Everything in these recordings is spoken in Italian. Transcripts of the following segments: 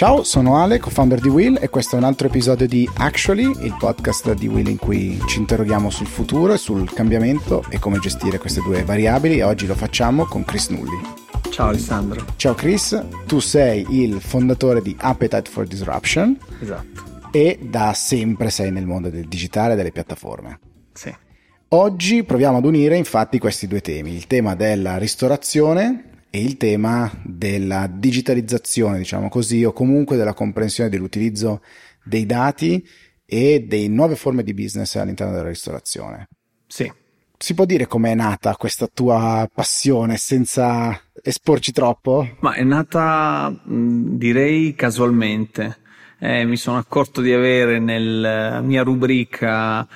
Ciao, sono Ale, co-founder di Will e questo è un altro episodio di Actually, il podcast di Will in cui ci interroghiamo sul futuro e sul cambiamento e come gestire queste due variabili e oggi lo facciamo con Chris Nulli. Ciao Alessandro. Ciao Chris, tu sei il fondatore di Appetite for Disruption. Esatto. E da sempre sei nel mondo del digitale e delle piattaforme. Sì. Oggi proviamo ad unire infatti questi due temi, il tema della ristorazione e il tema della digitalizzazione, diciamo così, o comunque della comprensione dell'utilizzo dei dati e delle nuove forme di business all'interno della ristorazione. Sì. Si può dire com'è nata questa tua passione senza esporci troppo? Ma è nata, direi, casualmente. Eh, mi sono accorto di avere nella mia rubrica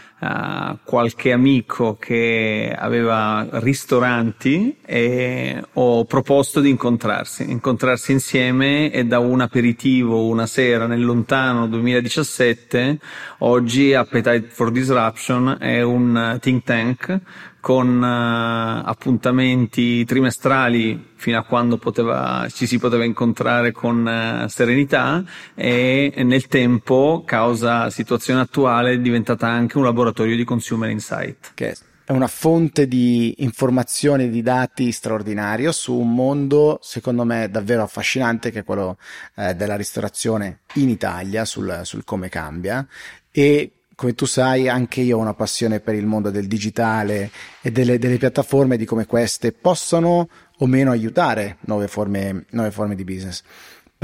qualche amico che aveva ristoranti e ho proposto di incontrarsi, incontrarsi insieme e da un aperitivo una sera nel lontano 2017 oggi Appetite for Disruption è un think tank con uh, appuntamenti trimestrali fino a quando poteva, ci si poteva incontrare con uh, serenità e nel tempo, causa situazione attuale, è diventata anche un laboratorio di consumer insight. Che è una fonte di informazioni e di dati straordinario su un mondo, secondo me, davvero affascinante che è quello eh, della ristorazione in Italia, sul, sul come cambia. E come tu sai, anche io ho una passione per il mondo del digitale e delle, delle piattaforme di come queste possano o meno aiutare nuove forme, nuove forme di business.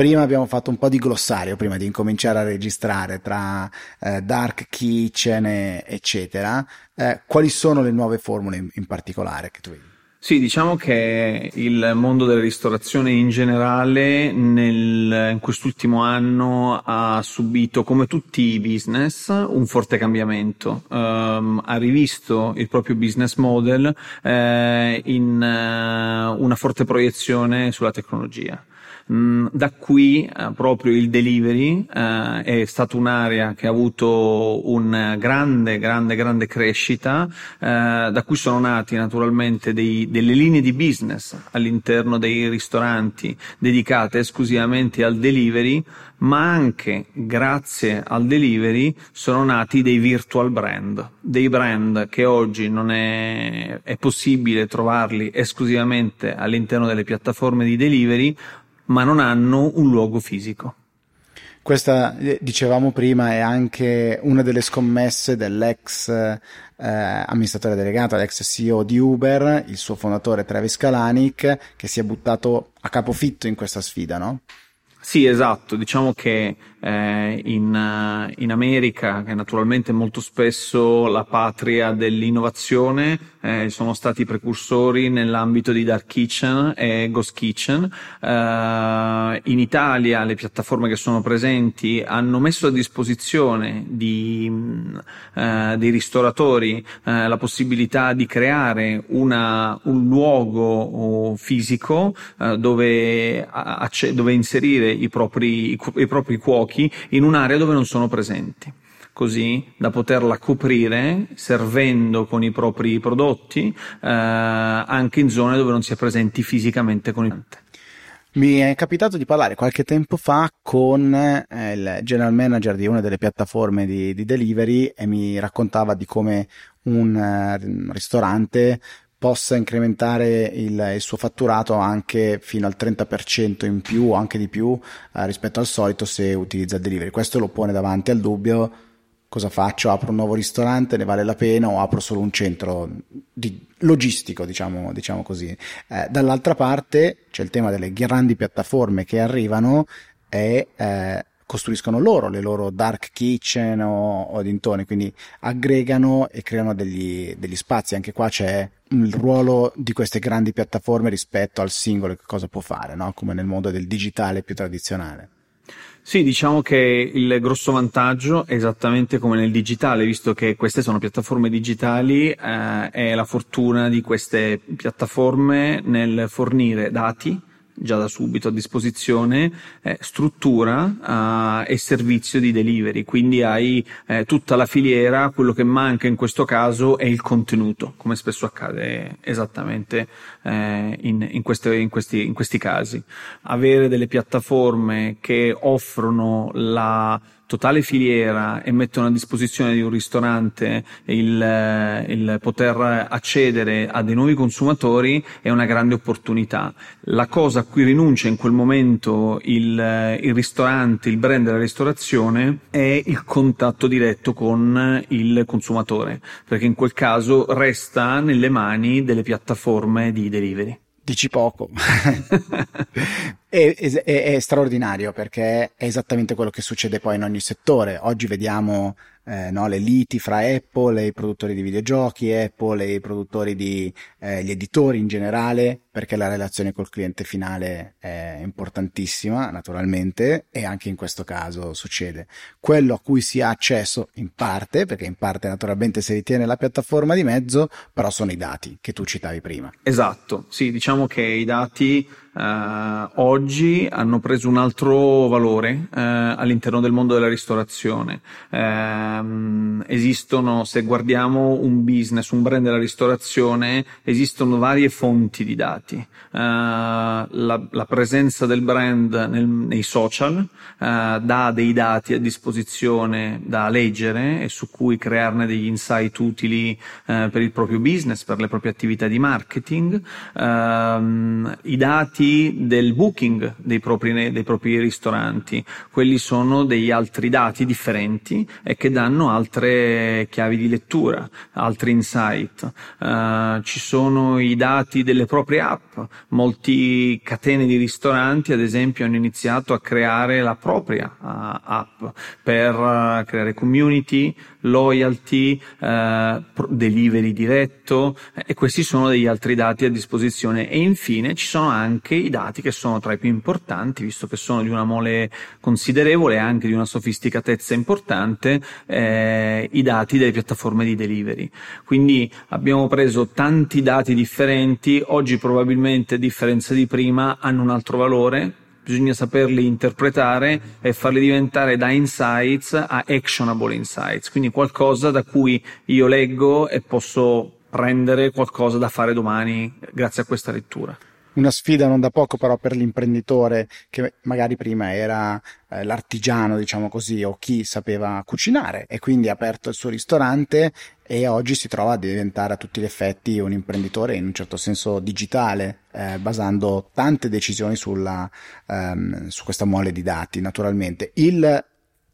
Prima abbiamo fatto un po' di glossario prima di incominciare a registrare tra eh, dark kitchen e, eccetera. Eh, quali sono le nuove formule in, in particolare che tu vedi? Sì, diciamo che il mondo della ristorazione in generale nel, in quest'ultimo anno ha subito, come tutti i business, un forte cambiamento. Um, ha rivisto il proprio business model eh, in uh, una forte proiezione sulla tecnologia. Mm, da qui eh, proprio il delivery eh, è stata un'area che ha avuto una grande, grande, grande crescita, eh, da cui sono nati naturalmente dei, delle linee di business all'interno dei ristoranti dedicate esclusivamente al delivery, ma anche grazie al delivery sono nati dei virtual brand, dei brand che oggi non è, è possibile trovarli esclusivamente all'interno delle piattaforme di delivery, ma non hanno un luogo fisico. Questa, eh, dicevamo prima, è anche una delle scommesse dell'ex eh, amministratore delegato, l'ex CEO di Uber, il suo fondatore Travis Kalanick, che si è buttato a capofitto in questa sfida, no? Sì, esatto, diciamo che eh, in, uh, in, America, che naturalmente è molto spesso la patria dell'innovazione, eh, sono stati precursori nell'ambito di Dark Kitchen e Ghost Kitchen. Uh, in Italia le piattaforme che sono presenti hanno messo a disposizione di, uh, dei ristoratori la possibilità di creare una, un luogo fisico dove, dove inserire i propri, i propri cuochi pochi in un'area dove non sono presenti così da poterla coprire servendo con i propri prodotti eh, anche in zone dove non si è presenti fisicamente con il cliente. Mi è capitato di parlare qualche tempo fa con eh, il general manager di una delle piattaforme di, di delivery e mi raccontava di come un uh, ristorante possa incrementare il, il, suo fatturato anche fino al 30% in più o anche di più eh, rispetto al solito se utilizza il delivery. Questo lo pone davanti al dubbio cosa faccio? Apro un nuovo ristorante, ne vale la pena o apro solo un centro di, logistico, diciamo, diciamo così. Eh, dall'altra parte c'è il tema delle grandi piattaforme che arrivano e eh, costruiscono loro le loro dark kitchen o, o dintorni, quindi aggregano e creano degli, degli spazi. Anche qua c'è il ruolo di queste grandi piattaforme rispetto al singolo che cosa può fare, no? come nel mondo del digitale più tradizionale. Sì, diciamo che il grosso vantaggio esattamente come nel digitale, visto che queste sono piattaforme digitali, eh, è la fortuna di queste piattaforme nel fornire dati già da subito a disposizione eh, struttura eh, e servizio di delivery, quindi hai eh, tutta la filiera, quello che manca in questo caso è il contenuto, come spesso accade esattamente eh, in, in, queste, in, questi, in questi casi. Avere delle piattaforme che offrono la totale filiera e mettono a disposizione di un ristorante il, eh, il, poter accedere a dei nuovi consumatori è una grande opportunità. La cosa a cui rinuncia in quel momento il, eh, il ristorante, il brand della ristorazione è il contatto diretto con il consumatore, perché in quel caso resta nelle mani delle piattaforme di delivery. Dici poco. è, è, è, straordinario perché è esattamente quello che succede poi in ogni settore. Oggi vediamo eh, no, le liti fra Apple e i produttori di videogiochi, Apple e i produttori di eh, gli editori in generale, perché la relazione col cliente finale è importantissima, naturalmente, e anche in questo caso succede. Quello a cui si ha accesso in parte, perché in parte naturalmente si ritiene la piattaforma di mezzo, però sono i dati che tu citavi prima. Esatto, sì, diciamo che i dati Uh, oggi hanno preso un altro valore uh, all'interno del mondo della ristorazione. Uh, esistono, se guardiamo un business, un brand della ristorazione, esistono varie fonti di dati. La, la, presenza del brand nel, nei social dà dei dati a disposizione da leggere e su cui crearne degli insight utili per il proprio business, per le proprie attività di marketing. Ehm, I dati dati del booking dei propri, dei propri ristoranti, quelli sono degli altri dati differenti e che danno altre chiavi di lettura, altri insight. Uh, ci sono i dati delle proprie app, molti catene di ristoranti ad esempio hanno iniziato a creare la propria uh, app per uh, creare community, loyalty, delivery diretto e questi sono degli altri dati a disposizione e infine ci sono anche i dati che sono tra i più importanti, visto che sono di una mole considerevole e anche di una sofisticatezza importante, eh, i dati delle piattaforme di delivery. Quindi abbiamo preso tanti dati differenti, oggi probabilmente a differenza di prima hanno un altro valore, bisogna saperli interpretare e farli diventare da insights a actionable insights, quindi qualcosa da cui io leggo e posso prendere qualcosa da fare domani grazie a questa lettura una sfida non da poco però per l'imprenditore che magari prima era eh, l'artigiano, diciamo così, o chi sapeva cucinare e quindi ha aperto il suo ristorante e oggi si trova a diventare a tutti gli effetti un imprenditore in un certo senso digitale, eh, basando tante decisioni sulla, ehm, su questa mole di dati, naturalmente. Il,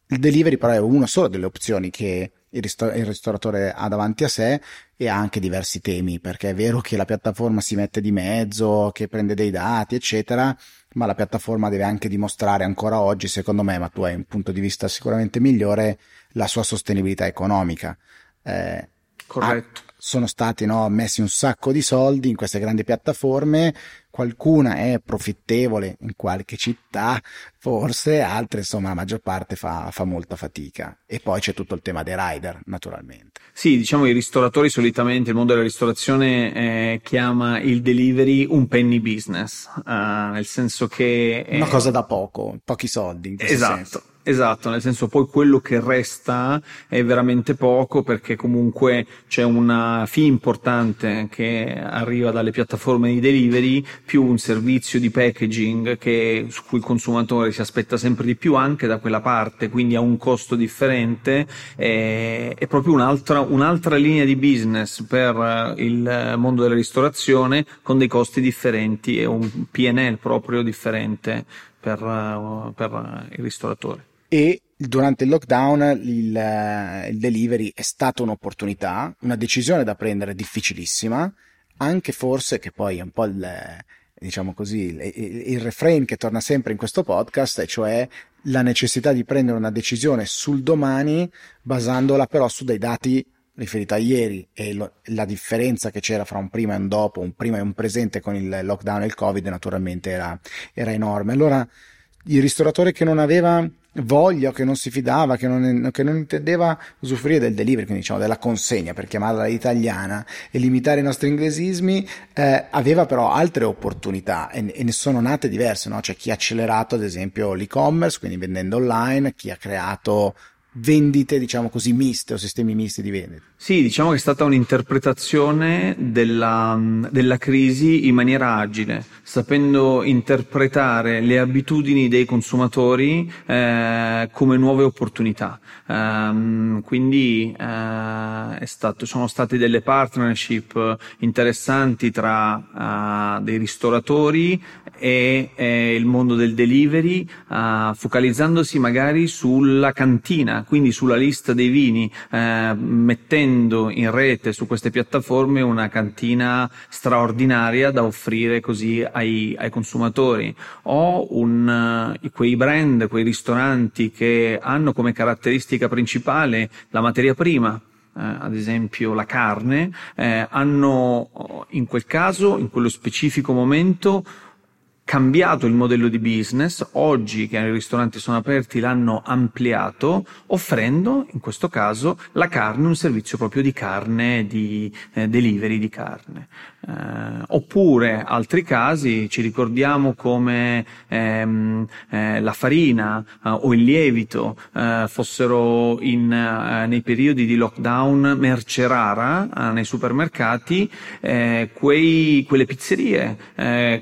il delivery però è una sola delle opzioni che il, ristor- il ristoratore ha davanti a sé e ha anche diversi temi, perché è vero che la piattaforma si mette di mezzo, che prende dei dati, eccetera, ma la piattaforma deve anche dimostrare ancora oggi, secondo me, ma tu hai un punto di vista sicuramente migliore, la sua sostenibilità economica. Eh, Corretto. Ha, sono stati no, messi un sacco di soldi in queste grandi piattaforme, qualcuna è profittevole in qualche città, forse, altre insomma la maggior parte fa, fa, molta fatica. E poi c'è tutto il tema dei rider, naturalmente. Sì, diciamo i ristoratori solitamente, il mondo della ristorazione eh, chiama il delivery un penny business, uh, nel senso che... È... Una cosa da poco, pochi soldi. In esatto. Senso. Esatto, nel senso poi quello che resta è veramente poco perché comunque c'è una fee importante che arriva dalle piattaforme di delivery più un servizio di packaging che, su cui il consumatore si aspetta sempre di più anche da quella parte, quindi ha un costo differente, è, è proprio un'altra, un'altra linea di business per il mondo della ristorazione con dei costi differenti e un PNL proprio differente per, per il ristoratore e durante il lockdown il, eh, il, delivery è stata un'opportunità, una decisione da prendere difficilissima, anche forse che poi è un po' il, diciamo così, il, il refrain che torna sempre in questo podcast, e cioè la necessità di prendere una decisione sul domani basandola però su dei dati riferiti a ieri e lo, la differenza che c'era fra un prima e un dopo, un prima e un presente con il lockdown e il covid naturalmente era, era enorme. Allora il ristoratore che non aveva voglia, che non si fidava, che non, che non intendeva usufruire del delivery, quindi diciamo della consegna per chiamarla italiana e limitare i nostri inglesismi, eh, aveva però altre opportunità e, e ne sono nate diverse, no? C'è chi ha accelerato ad esempio l'e-commerce, quindi vendendo online, chi ha creato vendite, diciamo così, miste o sistemi misti di vendita. Sì, diciamo che è stata un'interpretazione della, della, crisi in maniera agile, sapendo interpretare le abitudini dei consumatori eh, come nuove opportunità. Um, quindi eh, stato, sono state delle partnership interessanti tra uh, dei ristoratori e, e, il mondo del delivery, uh, focalizzandosi magari sulla cantina, quindi sulla lista dei vini, uh, mettendo in rete su queste piattaforme una cantina straordinaria da offrire così ai, ai consumatori, o un, uh, quei brand, quei ristoranti che hanno come caratteristica principale la materia prima, eh, ad esempio la carne, eh, hanno in quel caso, in quello specifico momento, cambiato il modello di business, oggi che i ristoranti sono aperti l'hanno ampliato, offrendo in questo caso la carne, un servizio proprio di carne, di eh, delivery di carne. Eh, oppure altri casi, ci ricordiamo come ehm, eh, la farina eh, o il lievito eh, fossero in, eh, nei periodi di lockdown merce rara nei supermercati, quei, quelle pizzerie,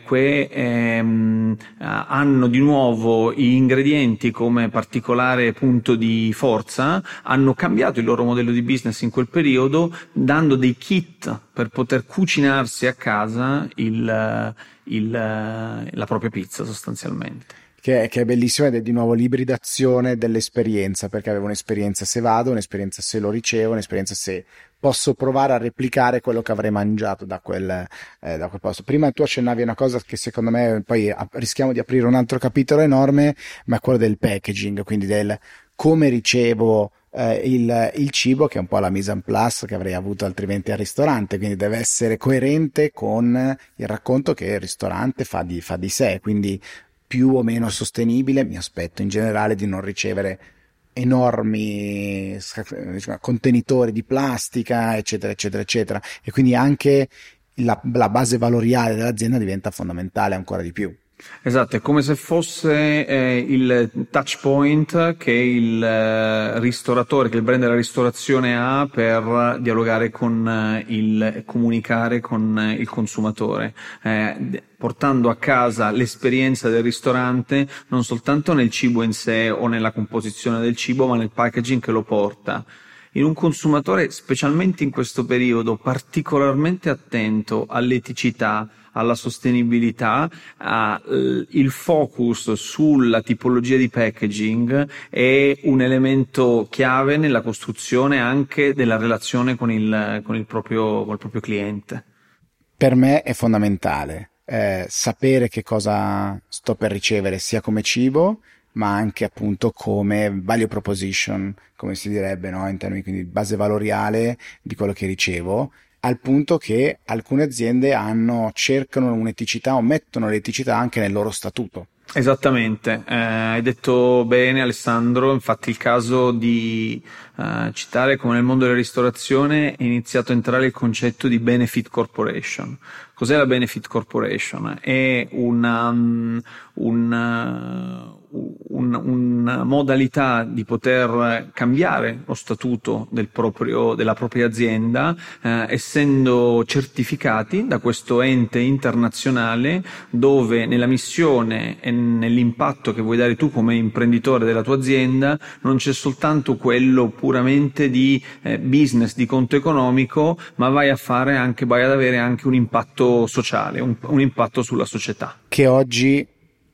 que, ehm, hanno di nuovo gli ingredienti come particolare punto di forza, hanno cambiato il loro modello di business in quel periodo dando dei kit per poter cucinarsi a casa il, il, la propria pizza sostanzialmente. Che, che, è bellissimo ed è di nuovo l'ibridazione dell'esperienza, perché avevo un'esperienza se vado, un'esperienza se lo ricevo, un'esperienza se posso provare a replicare quello che avrei mangiato da quel, eh, da quel posto. Prima tu accennavi una cosa che secondo me poi a, rischiamo di aprire un altro capitolo enorme, ma è quello del packaging, quindi del come ricevo eh, il, il, cibo, che è un po' la mise en place che avrei avuto altrimenti al ristorante, quindi deve essere coerente con il racconto che il ristorante fa di, fa di sé, quindi più o meno sostenibile, mi aspetto in generale di non ricevere enormi contenitori di plastica, eccetera, eccetera, eccetera, e quindi anche la, la base valoriale dell'azienda diventa fondamentale ancora di più. Esatto, è come se fosse eh, il touch point che il eh, ristoratore, che il brand della ristorazione ha per dialogare con eh, il, comunicare con eh, il consumatore, eh, portando a casa l'esperienza del ristorante non soltanto nel cibo in sé o nella composizione del cibo, ma nel packaging che lo porta. In un consumatore, specialmente in questo periodo, particolarmente attento all'eticità, alla sostenibilità, uh, il focus sulla tipologia di packaging è un elemento chiave nella costruzione anche della relazione con il, con il, proprio, con il proprio cliente. Per me è fondamentale eh, sapere che cosa sto per ricevere sia come cibo ma anche appunto come value proposition, come si direbbe, no? in termini di base valoriale di quello che ricevo al punto che alcune aziende hanno, cercano un'eticità o mettono l'eticità anche nel loro statuto. Esattamente, eh, hai detto bene Alessandro, infatti il caso di citare come nel mondo della ristorazione è iniziato a entrare il concetto di benefit corporation. Cos'è la benefit corporation? È una, um, un, un, una modalità di poter cambiare lo statuto del proprio, della propria azienda, eh, essendo certificati da questo ente internazionale dove nella missione e nell'impatto che vuoi dare tu come imprenditore della tua azienda non c'è soltanto quello puramente di eh, business, di conto economico, ma vai a fare anche, vai ad avere anche un impatto sociale, un, un impatto sulla società. Che oggi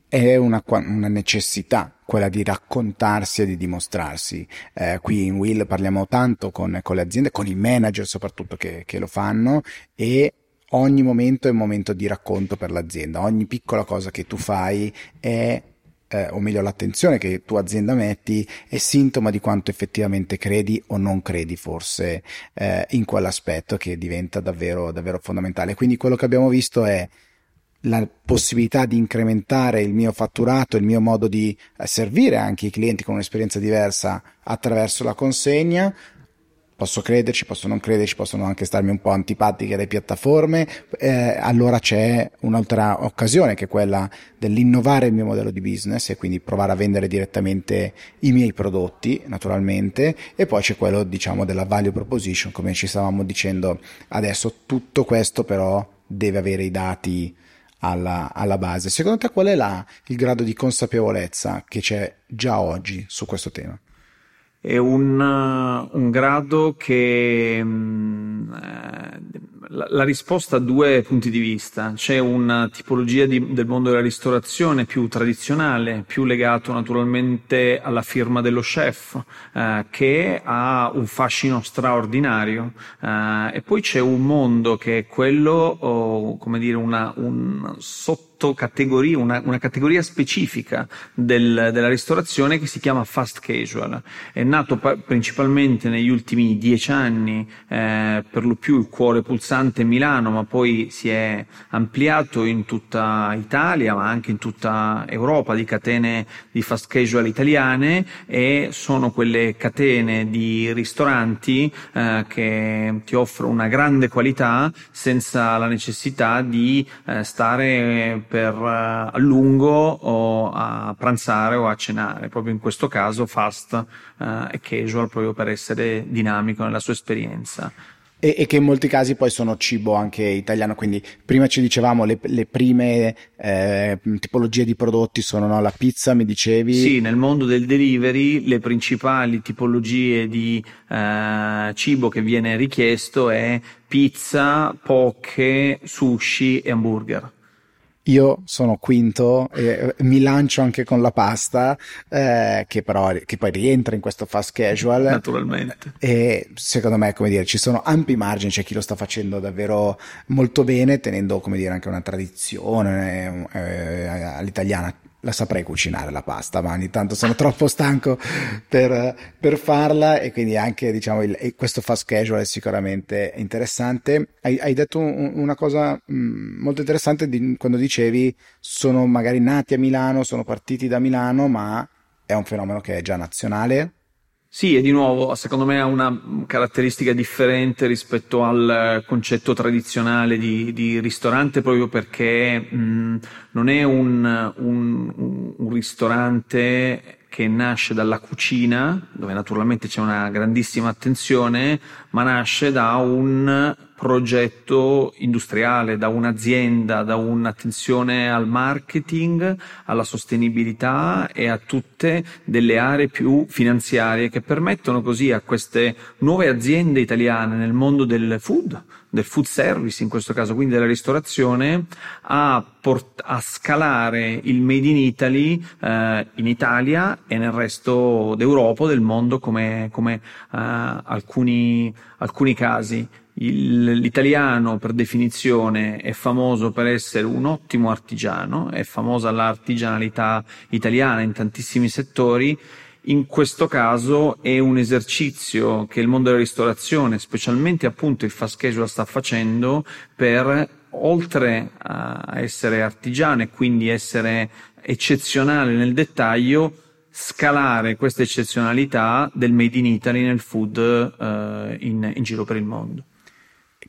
è una, una, necessità quella di raccontarsi e di dimostrarsi. Eh, qui in Will parliamo tanto con, con, le aziende, con i manager soprattutto che, che lo fanno e ogni momento è un momento di racconto per l'azienda, ogni piccola cosa che tu fai è eh, o meglio l'attenzione che tu azienda metti è sintomo di quanto effettivamente credi o non credi forse eh, in quell'aspetto che diventa davvero, davvero fondamentale. Quindi quello che abbiamo visto è la possibilità di incrementare il mio fatturato, il mio modo di eh, servire anche i clienti con un'esperienza diversa attraverso la consegna. Posso crederci, posso non crederci, possono anche starmi un po' antipatiche le piattaforme, eh, allora c'è un'altra occasione che è quella dell'innovare il mio modello di business e quindi provare a vendere direttamente i miei prodotti, naturalmente, e poi c'è quello, diciamo, della value proposition, come ci stavamo dicendo adesso. Tutto questo però deve avere i dati alla, alla base. Secondo te qual è la, il grado di consapevolezza che c'è già oggi su questo tema? È un, un grado che mh, mm, eh, la, la, risposta ha due punti di vista. C'è una tipologia di, del mondo della ristorazione più tradizionale, più legato naturalmente alla firma dello chef, eh, che ha un fascino straordinario. Eh, e poi c'è un mondo che è quello, oh, come dire, una, un sotto sottocategoria, una, una categoria specifica del, della ristorazione che si chiama fast casual. È nato pa- principalmente negli ultimi dieci anni, eh, per lo più il cuore pulsante Milano, ma poi si è ampliato in tutta Italia, ma anche in tutta Europa di catene di fast casual italiane e sono quelle catene di ristoranti eh, che ti offrono una grande qualità senza la necessità di eh, stare per uh, a lungo o a pranzare o a cenare, proprio in questo caso fast e casual proprio per essere dinamico nella sua esperienza. E, e, che in molti casi poi sono cibo anche italiano, quindi prima ci dicevamo le, le prime eh, tipologie di prodotti sono no, la pizza, mi dicevi? Sì, nel mondo del delivery le principali tipologie di eh, cibo che viene richiesto è pizza, poke, sushi e hamburger. Io sono quinto e mi lancio anche con la pasta, eh, che però che poi rientra in questo fast casual. Naturalmente. E secondo me, come dire, ci sono ampi margini, c'è chi lo sta facendo davvero molto bene, tenendo, come dire, anche una tradizione eh, all'italiana la saprei cucinare la pasta, ma ogni tanto sono troppo stanco per, per farla e quindi anche diciamo il, questo fast casual è sicuramente interessante. Hai, hai detto un, una cosa mh, mm, molto interessante di, quando dicevi sono magari nati a Milano, sono partiti da Milano, ma è un fenomeno che è già nazionale. Sì, e di nuovo, secondo me ha una caratteristica differente rispetto al concetto tradizionale di, di ristorante, proprio perché mh, non è un, un, un ristorante che nasce dalla cucina, dove naturalmente c'è una grandissima attenzione, ma nasce da un progetto industriale, da un'azienda, da un'attenzione al marketing, alla sostenibilità e a tutte delle aree più finanziarie che permettono così a queste nuove aziende italiane nel mondo del food, del food service in questo caso, quindi della ristorazione, a, port- a scalare il Made in Italy eh, in Italia e nel resto d'Europa, del mondo come, come eh, alcuni, alcuni casi. Il, l'italiano per definizione è famoso per essere un ottimo artigiano, è famosa l'artigianalità italiana in tantissimi settori. In questo caso è un esercizio che il mondo della ristorazione, specialmente appunto il fast casual, sta facendo per, oltre a essere artigiano e quindi essere eccezionale nel dettaglio, scalare questa eccezionalità del made in Italy nel food eh, in, in giro per il mondo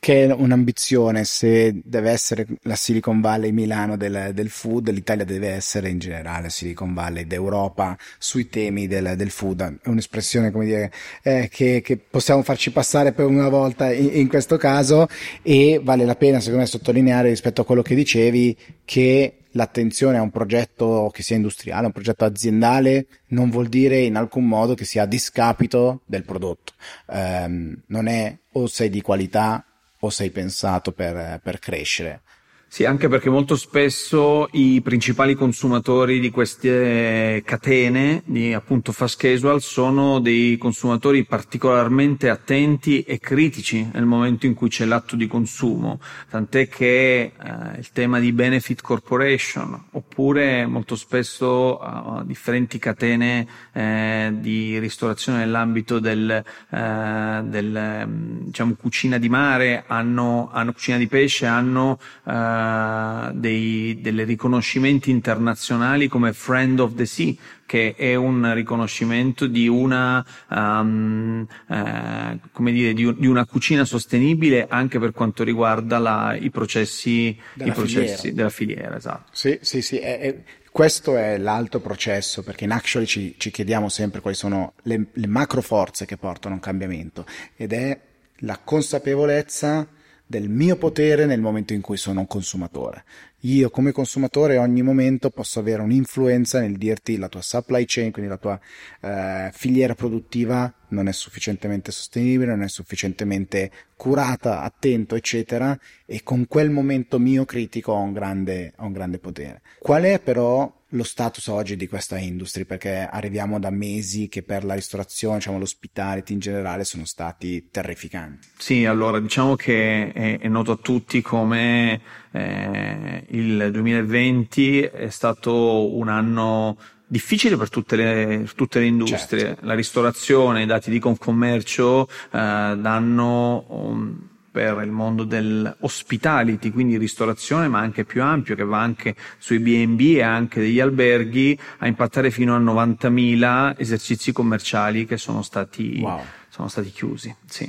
che è un'ambizione, se deve essere la Silicon Valley Milano del, del, food, l'Italia deve essere in generale Silicon Valley d'Europa sui temi del, del food. È un'espressione, come dire, eh, che, che, possiamo farci passare per una volta in, in, questo caso e vale la pena, secondo me, sottolineare rispetto a quello che dicevi che l'attenzione a un progetto che sia industriale, un progetto aziendale, non vuol dire in alcun modo che sia a discapito del prodotto. Um, non è o sei di qualità o sei pensato per, per crescere? Sì, anche perché molto spesso i principali consumatori di queste catene di appunto fast casual sono dei consumatori particolarmente attenti e critici nel momento in cui c'è l'atto di consumo, tant'è che eh, il tema di benefit corporation oppure molto spesso uh, differenti catene eh, di ristorazione nell'ambito del, eh, del diciamo cucina di mare hanno, hanno cucina di pesce hanno eh, uh, dei, delle riconoscimenti internazionali come Friend of the Sea, che è un riconoscimento di una, um, uh, come dire, di, di, una cucina sostenibile anche per quanto riguarda la, i processi, della, i processi filiera. della filiera. Esatto. Sì, sì, sì. È, è, questo è l'alto processo, perché in Actually ci, ci chiediamo sempre quali sono le, le macro forze che portano a un cambiamento ed è la consapevolezza del mio potere nel momento in cui sono un consumatore. Io come consumatore ogni momento posso avere un'influenza nel dirti la tua supply chain, quindi la tua eh, filiera produttiva non è sufficientemente sostenibile, non è sufficientemente curata, attento, eccetera, e con quel momento mio critico ho un grande, ho un grande potere. Qual è però lo status oggi di questa industria? Perché arriviamo da mesi che per la ristorazione, diciamo l'hospitality in generale, sono stati terrificanti. Sì, allora diciamo che è, è noto a tutti come eh, il 2020 è stato un anno difficile per tutte le, tutte le industrie. Certo. La ristorazione, i dati di Confcommercio eh, danno um, per il mondo dell'hospitality, quindi ristorazione, ma anche più ampio, che va anche sui B&B e anche degli alberghi, a impattare fino a 90.000 esercizi commerciali che sono stati wow sono stati chiusi. Sì.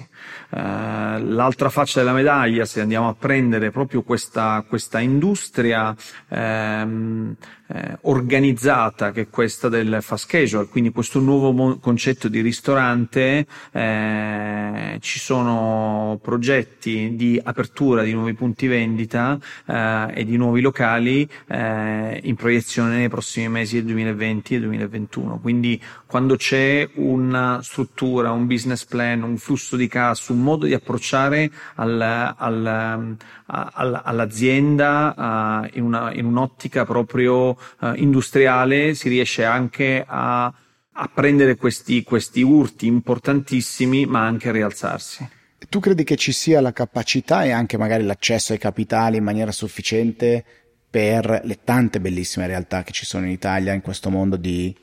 Uh, l'altra faccia della medaglia, se andiamo a prendere proprio questa, questa industria ehm, eh, organizzata che è questa del fast casual, quindi questo nuovo mo- concetto di ristorante, eh, ci sono progetti di apertura di nuovi punti vendita eh, e di nuovi locali eh, in proiezione nei prossimi mesi del 2020 e 2021. Quindi quando c'è una struttura, un business plan, un flusso di cassa, un modo di approcciare al, al, al, all'azienda uh, in, una, in, un'ottica proprio uh, industriale, si riesce anche a, a prendere questi, questi urti importantissimi, ma anche a rialzarsi. Tu credi che ci sia la capacità e anche magari l'accesso ai capitali in maniera sufficiente per le tante bellissime realtà che ci sono in Italia in questo mondo di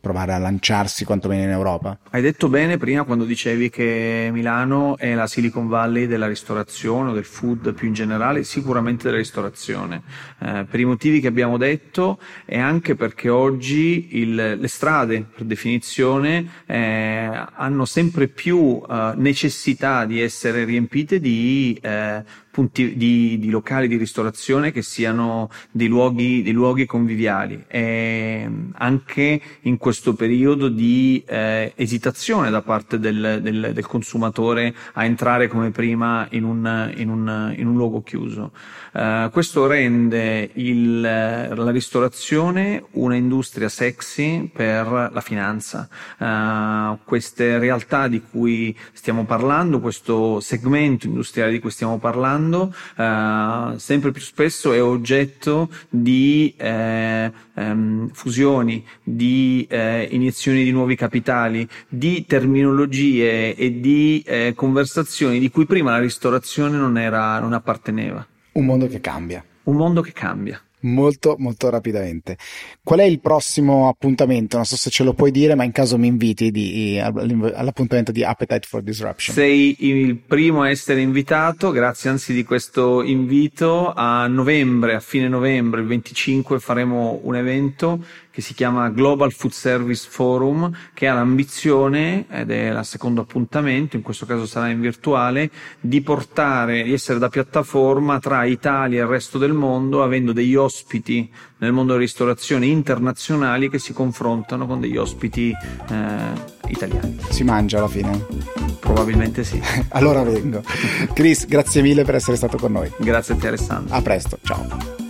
provare a lanciarsi quantomeno in Europa. Hai detto bene prima quando dicevi che Milano è la Silicon Valley della ristorazione o del food più in generale, sicuramente della ristorazione, eh, per i motivi che abbiamo detto e anche perché oggi il, le strade per definizione eh, hanno sempre più eh, necessità di essere riempite di eh, punti di, di, locali di ristorazione che siano dei luoghi, dei luoghi conviviali e anche in questo periodo di eh, esitazione da parte del, del, del, consumatore a entrare come prima in un, in un, in un luogo chiuso. Uh, questo rende il, la ristorazione un'industria sexy per la finanza. Uh, queste realtà di cui stiamo parlando, questo segmento industriale di cui stiamo parlando, parlando eh, sempre più spesso è oggetto di eh, ehm, fusioni, di eh, iniezioni di nuovi capitali, di terminologie e di eh, conversazioni di cui prima la ristorazione non, era, non apparteneva. Un mondo che cambia. Un mondo che cambia molto molto rapidamente. Qual è il prossimo appuntamento? Non so se ce lo puoi dire, ma in caso mi inviti di, all'appuntamento di Appetite for Disruption. Sei il primo a essere invitato, grazie anzi di questo invito. A novembre, a fine novembre, il 25, faremo un evento che si chiama Global Food Service Forum, che ha l'ambizione, ed è il secondo appuntamento, in questo caso sarà in virtuale, di portare, di essere da piattaforma tra Italia e il resto del mondo, avendo degli ospiti nel mondo della ristorazione internazionali che si confrontano con degli ospiti eh, italiani. Si mangia alla fine? Probabilmente sì. allora vengo. Chris, grazie mille per essere stato con noi. Grazie a te Alessandro. A presto, ciao.